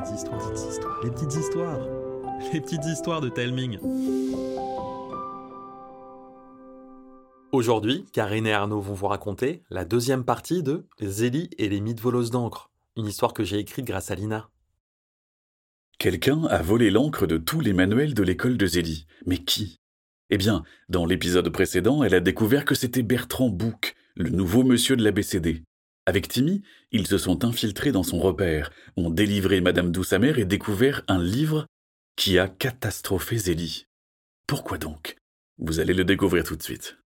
petites histoires, les petites histoires, les petites histoires, les petites histoires de Telming. Aujourd'hui, Karine et Arnaud vont vous raconter la deuxième partie de Zélie et les mythes voleuses d'encre, une histoire que j'ai écrite grâce à Lina. Quelqu'un a volé l'encre de tous les manuels de l'école de Zélie. Mais qui? Eh bien, dans l'épisode précédent, elle a découvert que c'était Bertrand Bouc, le nouveau monsieur de l'ABCD. Avec Timmy, ils se sont infiltrés dans son repère, ont délivré Madame Douce-Amère et découvert un livre qui a catastrophé Zélie. Pourquoi donc? Vous allez le découvrir tout de suite.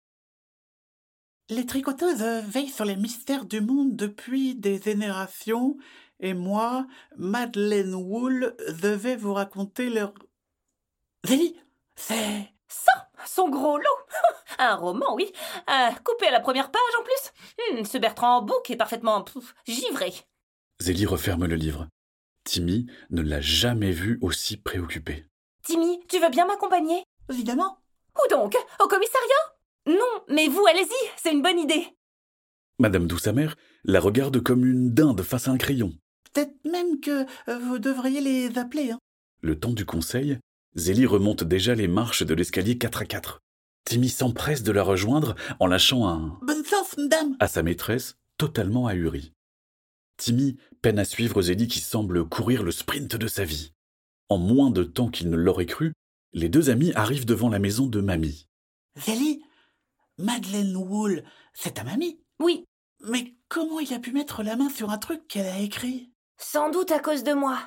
Les tricoteuses veillent sur les mystères du monde depuis des générations, et moi, Madeleine Wool, je vais vous raconter leur... Zélie, c'est... Ça, son gros lot Un roman, oui. Euh, coupé à la première page en plus. Hmm, ce Bertrand Bouc est parfaitement pff, givré. Zélie referme le livre. Timmy ne l'a jamais vu aussi préoccupé. Timmy, tu veux bien m'accompagner? Évidemment. Où donc? Au commissariat? Non, mais vous, allez-y, c'est une bonne idée. Madame Douce-Amère la regarde comme une dinde face à un crayon. Peut-être même que euh, vous devriez les appeler. Hein. Le temps du conseil, Zélie remonte déjà les marches de l'escalier 4 à 4. Timmy s'empresse de la rejoindre en lâchant un Bonne chance, madame. à sa maîtresse, totalement ahurie. Timmy peine à suivre Zélie qui semble courir le sprint de sa vie. En moins de temps qu'il ne l'aurait cru, les deux amis arrivent devant la maison de Mamie. Zélie, Madeleine Wool, c'est ta mamie. Oui, Mais comment il a pu mettre la main sur un truc qu'elle a écrit? Sans doute à cause de moi.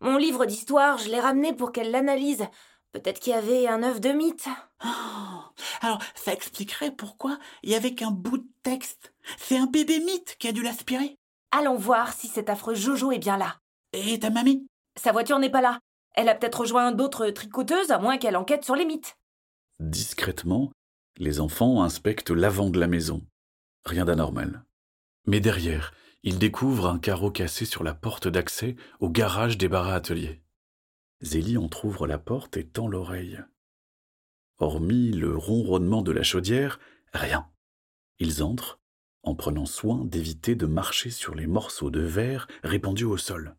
Mon livre d'histoire, je l'ai ramené pour qu'elle l'analyse. Peut-être qu'il y avait un œuf de mythe. Oh, Alors, ça expliquerait pourquoi il y avait qu'un bout de texte. C'est un bébé mythe qui a dû l'aspirer. Allons voir si cet affreux Jojo est bien là. Et ta mamie? Sa voiture n'est pas là. Elle a peut-être rejoint d'autres tricoteuses, à moins qu'elle enquête sur les mythes. Discrètement, les enfants inspectent l'avant de la maison. Rien d'anormal. Mais derrière, ils découvrent un carreau cassé sur la porte d'accès au garage des barras ateliers. Zélie entr'ouvre la porte et tend l'oreille. Hormis le ronronnement de la chaudière, rien. Ils entrent, en prenant soin d'éviter de marcher sur les morceaux de verre répandus au sol.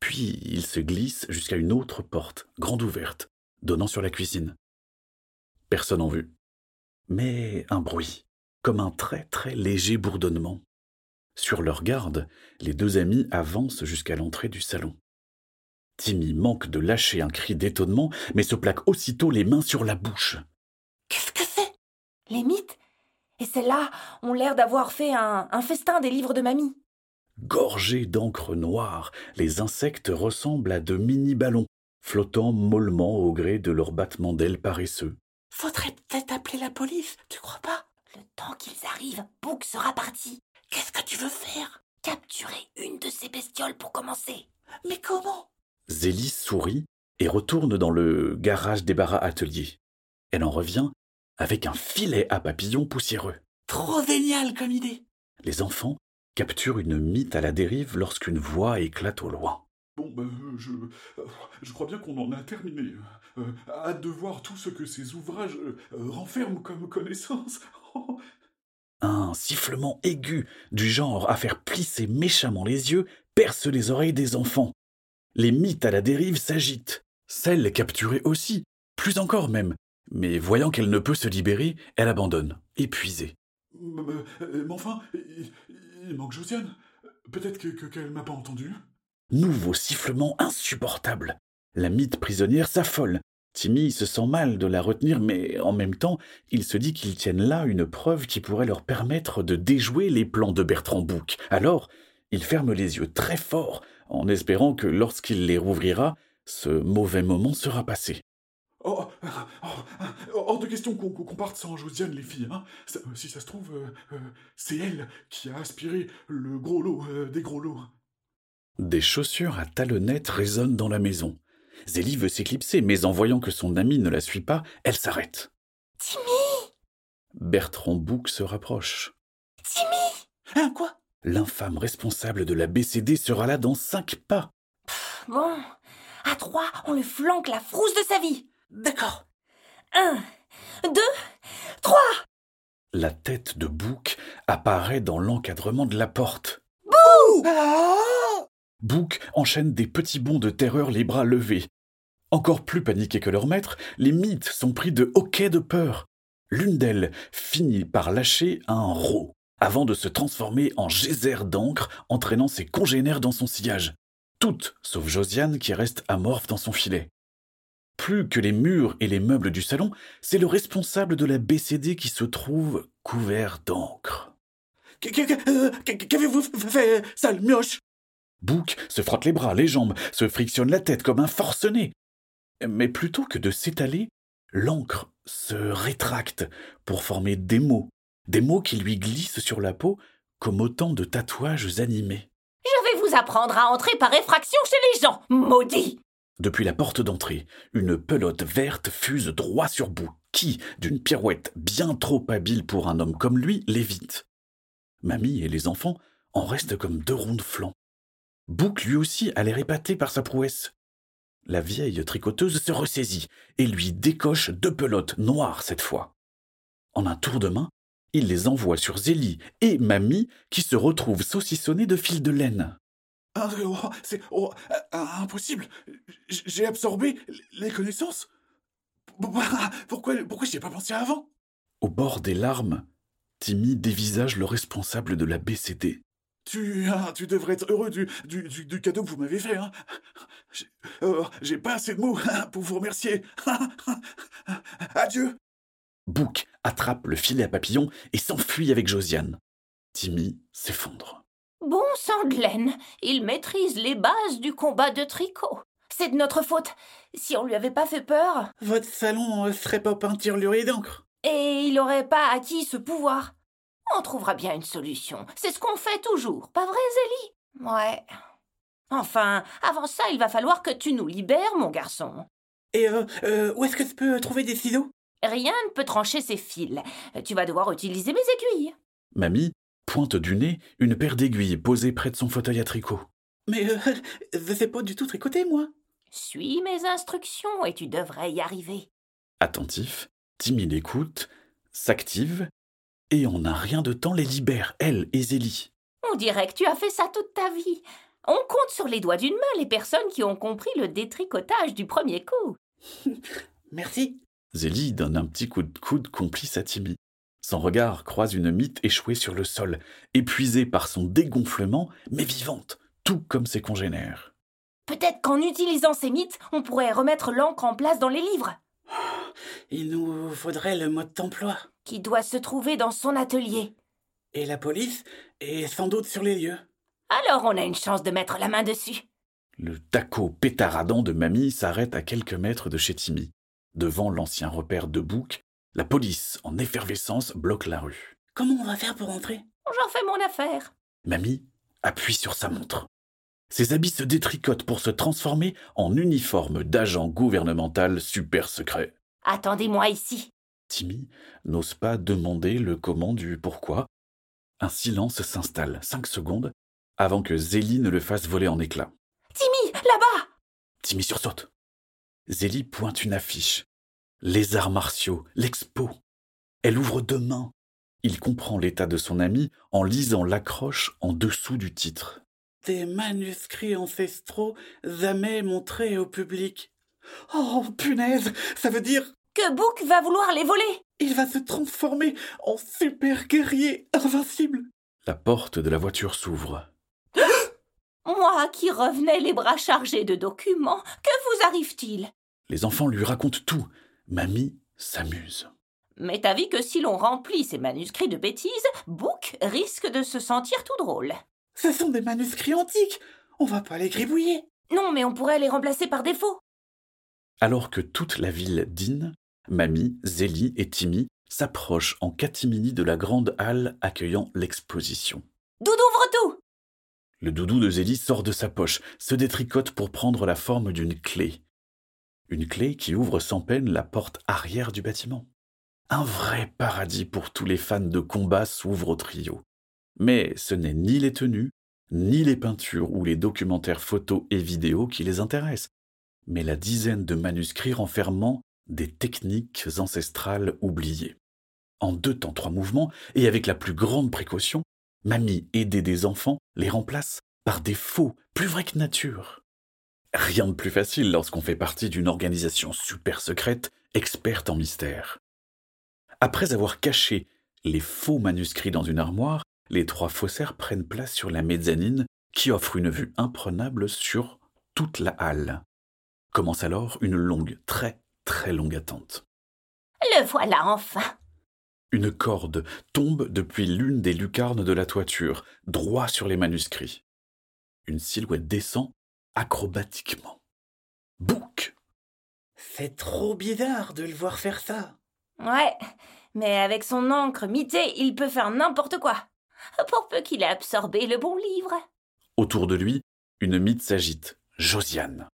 Puis ils se glissent jusqu'à une autre porte, grande ouverte, donnant sur la cuisine. Personne en vue. Mais un bruit, comme un très très léger bourdonnement. Sur leur garde, les deux amis avancent jusqu'à l'entrée du salon. Timmy manque de lâcher un cri d'étonnement, mais se plaque aussitôt les mains sur la bouche. Qu'est-ce que c'est? Les mythes? Et celles-là ont l'air d'avoir fait un, un festin des livres de mamie. Gorgés d'encre noire, les insectes ressemblent à de mini-ballons, flottant mollement au gré de leurs battements d'ailes paresseux. Faudrait peut-être appeler la police, tu crois pas? Le temps qu'ils arrivent, Book sera parti. Tu veux faire Capturer une de ces bestioles pour commencer. Mais comment? Zélie sourit et retourne dans le garage des barras ateliers. Elle en revient avec un filet à papillons poussiéreux. Trop génial comme idée Les enfants capturent une mythe à la dérive lorsqu'une voix éclate au loin. Bon, ben, euh, je, euh, je crois bien qu'on en a terminé. Euh, hâte de voir tout ce que ces ouvrages euh, renferment comme connaissances. Un sifflement aigu, du genre à faire plisser méchamment les yeux, perce les oreilles des enfants. Les mythes à la dérive s'agitent. Celle capturée aussi, plus encore même. Mais voyant qu'elle ne peut se libérer, elle abandonne, épuisée. mais, mais enfin, il, manque Josiane. Peut-être que- qu'elle m'a pas entendu. Nouveau sifflement insupportable. La mythe prisonnière s'affole. Timmy se sent mal de la retenir, mais en même temps, il se dit qu'ils tiennent là une preuve qui pourrait leur permettre de déjouer les plans de Bertrand Bouc. Alors, il ferme les yeux très fort, en espérant que lorsqu'il les rouvrira, ce mauvais moment sera passé. Oh, oh, oh, hors de question qu'on parte sans Josiane, les filles. Hein. Ça- si ça se trouve, euh, euh, c'est elle qui a aspiré le gros lot euh, des gros lots. Des chaussures à talonnettes résonnent dans la maison. Zélie veut s'éclipser, mais en voyant que son amie ne la suit pas, elle s'arrête. Timmy Bertrand Bouc se rapproche. Timmy Hein, quoi? L'infâme responsable de la BCD sera là dans cinq pas. Bon, à trois, on le flanque la frousse de sa vie. D'accord. Un, deux, trois La tête de Bouc apparaît dans l'encadrement de la porte. Ah Book enchaîne des petits bonds de terreur les bras levés. Encore plus paniqués que leur maître, les mythes sont pris de hoquets de peur. L'une d'elles finit par lâcher un rot, avant de se transformer en geyser d'encre, entraînant ses congénères dans son sillage. Toutes, sauf Josiane qui reste amorphe dans son filet. Plus que les murs et les meubles du salon, c'est le responsable de la BCD qui se trouve couvert d'encre. Euh, qu'avez-vous fait, sale mioche? Book se frotte les bras, les jambes, se frictionne la tête comme un forcené. Mais plutôt que de s'étaler, l'encre se rétracte pour former des mots, des mots qui lui glissent sur la peau comme autant de tatouages animés. Je vais vous apprendre à entrer par effraction chez les gens, maudit Depuis la porte d'entrée, une pelote verte fuse droit sur Book, qui, d'une pirouette bien trop habile pour un homme comme lui, l'évite. Mamie et les enfants en restent comme deux ronds de flancs. Bouc lui aussi a l'air épaté par sa prouesse. La vieille tricoteuse se ressaisit et lui décoche deux pelotes noires cette fois. En un tour de main, il les envoie sur Zélie et Mamie qui se retrouvent saucissonnés de fils de laine. Ah, oh, c'est oh, impossible. J'ai absorbé les connaissances. Pourquoi, pourquoi j'y ai pas pensé avant? Au bord des larmes, Timmy dévisage le responsable de la BCD. Tu, ah, tu devrais être heureux du, du, du, cadeau que vous m'avez fait. Hein. J'ai pas assez de mots hein, pour vous remercier. Adieu. Book attrape le filet à papillon et s'enfuit avec Josiane. Timmy s'effondre. Bon sang de laine, il maîtrise les bases du combat de tricot. C'est de notre faute. Si on lui avait pas fait peur. Votre salon serait pas peinturluré d'encre. Et il n'aurait pas acquis ce pouvoir. On trouvera bien une solution. C'est ce qu'on fait toujours, pas vrai, Zélie? Ouais. Enfin, avant ça, il va falloir que tu nous libères, mon garçon. Et euh, euh, où est-ce que je peux trouver des ciseaux Rien ne peut trancher ces fils. Tu vas devoir utiliser mes aiguilles. Mamie pointe du nez une paire d'aiguilles posées près de son fauteuil à tricot. Mais euh, je sais pas du tout tricoter, moi. Suis mes instructions et tu devrais y arriver. Attentif, Timmy l'écoute, s'active, et en un rien de temps les libère, elle et Zélie. On dirait que tu as fait ça toute ta vie. On compte sur les doigts d'une main les personnes qui ont compris le détricotage du premier coup. Merci. Zélie donne un petit coup de coude complice à Timmy. Son regard croise une mythe échouée sur le sol, épuisée par son dégonflement, mais vivante, tout comme ses congénères. Peut-être qu'en utilisant ces mythes, on pourrait remettre l'encre en place dans les livres. Il nous faudrait le mode d'emploi. Qui doit se trouver dans son atelier. Et la police est sans doute sur les lieux. Alors on a une chance de mettre la main dessus. Le taco pétaradant de mamie s'arrête à quelques mètres de chez Timmy. Devant l'ancien repère de Bouc, la police, en effervescence, bloque la rue. Comment on va faire pour entrer J'en fais mon affaire. Mamie appuie sur sa montre. Ses habits se détricotent pour se transformer en uniforme d'agent gouvernemental super secret. Attendez-moi ici. Timmy n'ose pas demander le comment du pourquoi. Un silence s'installe, cinq secondes, avant que Zélie ne le fasse voler en éclats. Timmy, là-bas Timmy sursaute. Zélie pointe une affiche. Les arts martiaux, l'expo. Elle ouvre deux mains. Il comprend l'état de son ami en lisant l'accroche en dessous du titre. Des manuscrits ancestraux jamais montrés au public. Oh, punaise, ça veut dire que Book va vouloir les voler. Il va se transformer en super guerrier invincible. La porte de la voiture s'ouvre. Moi qui revenais les bras chargés de documents, que vous arrive-t-il? Les enfants lui racontent tout. Mamie s'amuse. Mais t'as vu que si l'on remplit ces manuscrits de bêtises, Book risque de se sentir tout drôle. Ce sont des manuscrits antiques. On va pas les gribouiller. Non, mais on pourrait les remplacer par défaut. Alors que toute la ville dîne, Mamie, Zélie et Timmy s'approchent en catimini de la grande halle accueillant l'exposition. Doudou, ouvre tout Le doudou de Zélie sort de sa poche, se détricote pour prendre la forme d'une clé. Une clé qui ouvre sans peine la porte arrière du bâtiment. Un vrai paradis pour tous les fans de combat s'ouvre au trio. Mais ce n'est ni les tenues, ni les peintures ou les documentaires photos et vidéos qui les intéressent, mais la dizaine de manuscrits renfermant des techniques ancestrales oubliées. En deux temps trois mouvements, et avec la plus grande précaution, Mamie, aidée des enfants, les remplace par des faux plus vrai que nature. Rien de plus facile lorsqu'on fait partie d'une organisation super secrète, experte en mystère. Après avoir caché les faux manuscrits dans une armoire, les trois faussaires prennent place sur la mezzanine qui offre une vue imprenable sur toute la halle. Commence alors une longue, très très longue attente. Le voilà enfin. Une corde tombe depuis l'une des lucarnes de la toiture, droit sur les manuscrits. Une silhouette descend acrobatiquement. Bouc C'est trop bizarre de le voir faire ça. Ouais, mais avec son encre mitée, il peut faire n'importe quoi. Pour peu qu'il ait absorbé le bon livre. Autour de lui, une mythe s'agite, Josiane.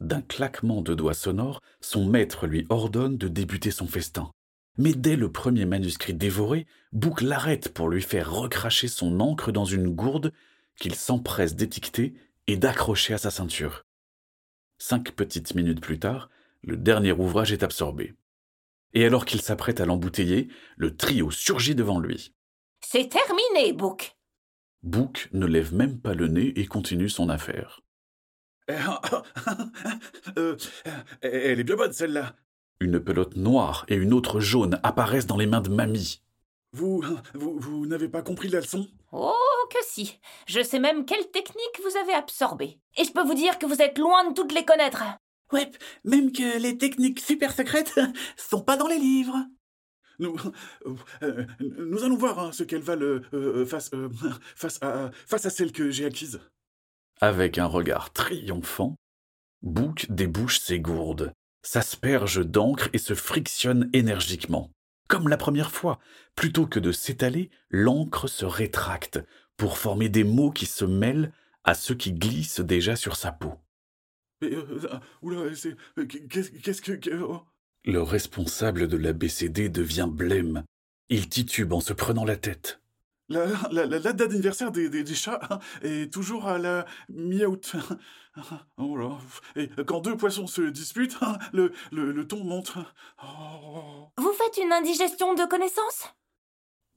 D'un claquement de doigts sonores, son maître lui ordonne de débuter son festin. Mais dès le premier manuscrit dévoré, Bouc l'arrête pour lui faire recracher son encre dans une gourde qu'il s'empresse d'étiqueter et d'accrocher à sa ceinture. Cinq petites minutes plus tard, le dernier ouvrage est absorbé. Et alors qu'il s'apprête à l'embouteiller, le trio surgit devant lui. C'est terminé, Bouc. Bouc ne lève même pas le nez et continue son affaire. Euh, elle est bien bonne celle-là. Une pelote noire et une autre jaune apparaissent dans les mains de Mamie. Vous, vous, vous n'avez pas compris la leçon? Oh, que si. Je sais même quelle technique vous avez absorbée. Et je peux vous dire que vous êtes loin de toutes les connaître. Ouais, même que les techniques super secrètes sont pas dans les livres. Nous, euh, nous allons voir hein, ce qu'elles valent euh, face, euh, face, à, face à celles que j'ai acquises. Avec un regard triomphant, Bouc débouche ses gourdes, s'asperge d'encre et se frictionne énergiquement. Comme la première fois, plutôt que de s'étaler, l'encre se rétracte pour former des mots qui se mêlent à ceux qui glissent déjà sur sa peau. C'est. Qu'est-ce que. oh. Le responsable de l'ABCD devient blême. Il titube en se prenant la tête. La, la, la, la date d'anniversaire des, des, des chats hein, est toujours à la mi-août. Oh là. Et quand deux poissons se disputent, hein, le, le, le ton monte. Oh. Vous faites une indigestion de connaissances?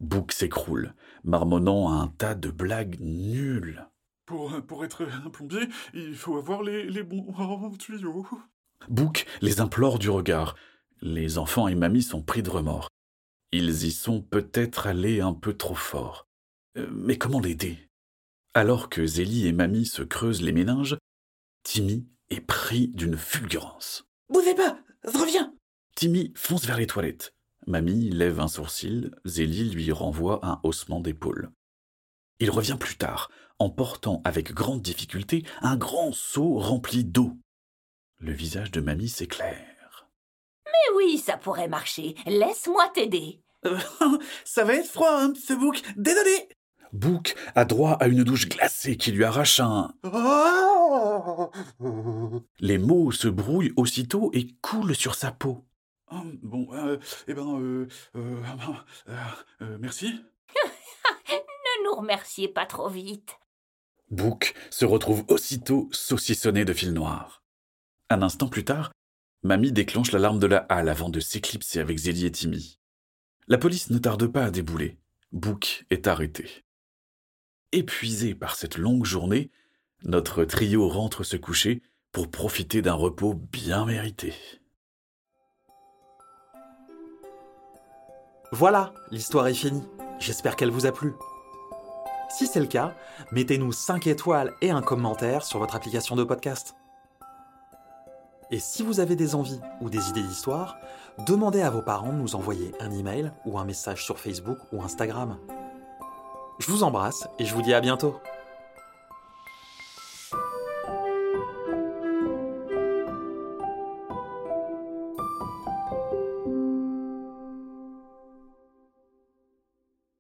Bouc s'écroule, marmonnant un tas de blagues nulles. Pour, pour être un plombier, il faut avoir les, les bons oh, tuyaux. Bouc les implore du regard. Les enfants et mamie sont pris de remords. Ils y sont peut-être allés un peu trop fort. Euh, mais comment l'aider? Alors que Zélie et mamie se creusent les méninges, Timmy est pris d'une fulgurance. Bougez pas reviens Timmy fonce vers les toilettes. Mamie lève un sourcil, Zélie lui renvoie un haussement d'épaule. Il revient plus tard, en portant avec grande difficulté un grand seau rempli d'eau. Le visage de mamie s'éclaire. Oui, ça pourrait marcher. Laisse-moi t'aider. Ça va être froid, hein, ce bouc Désolé Bouc a droit à une douche glacée qui lui arrache un... Oh. Les mots se brouillent aussitôt et coulent sur sa peau. Ah, Bon, euh, eh ben, euh, euh, euh, euh, merci. Ne nous remerciez pas trop vite. Bouc se retrouve aussitôt saucissonné de fil noir. Un instant plus tard, Mamie déclenche l'alarme de la halle avant de s'éclipser avec Zélie et Timmy. La police ne tarde pas à débouler. Bouc est arrêté. Épuisé par cette longue journée, notre trio rentre se coucher pour profiter d'un repos bien mérité. Voilà, l'histoire est finie. J'espère qu'elle vous a plu. Si c'est le cas, mettez-nous 5 étoiles et un commentaire sur votre application de podcast. Et si vous avez des envies ou des idées d'histoire, demandez à vos parents de nous envoyer un email ou un message sur Facebook ou Instagram. Je vous embrasse et je vous dis à bientôt.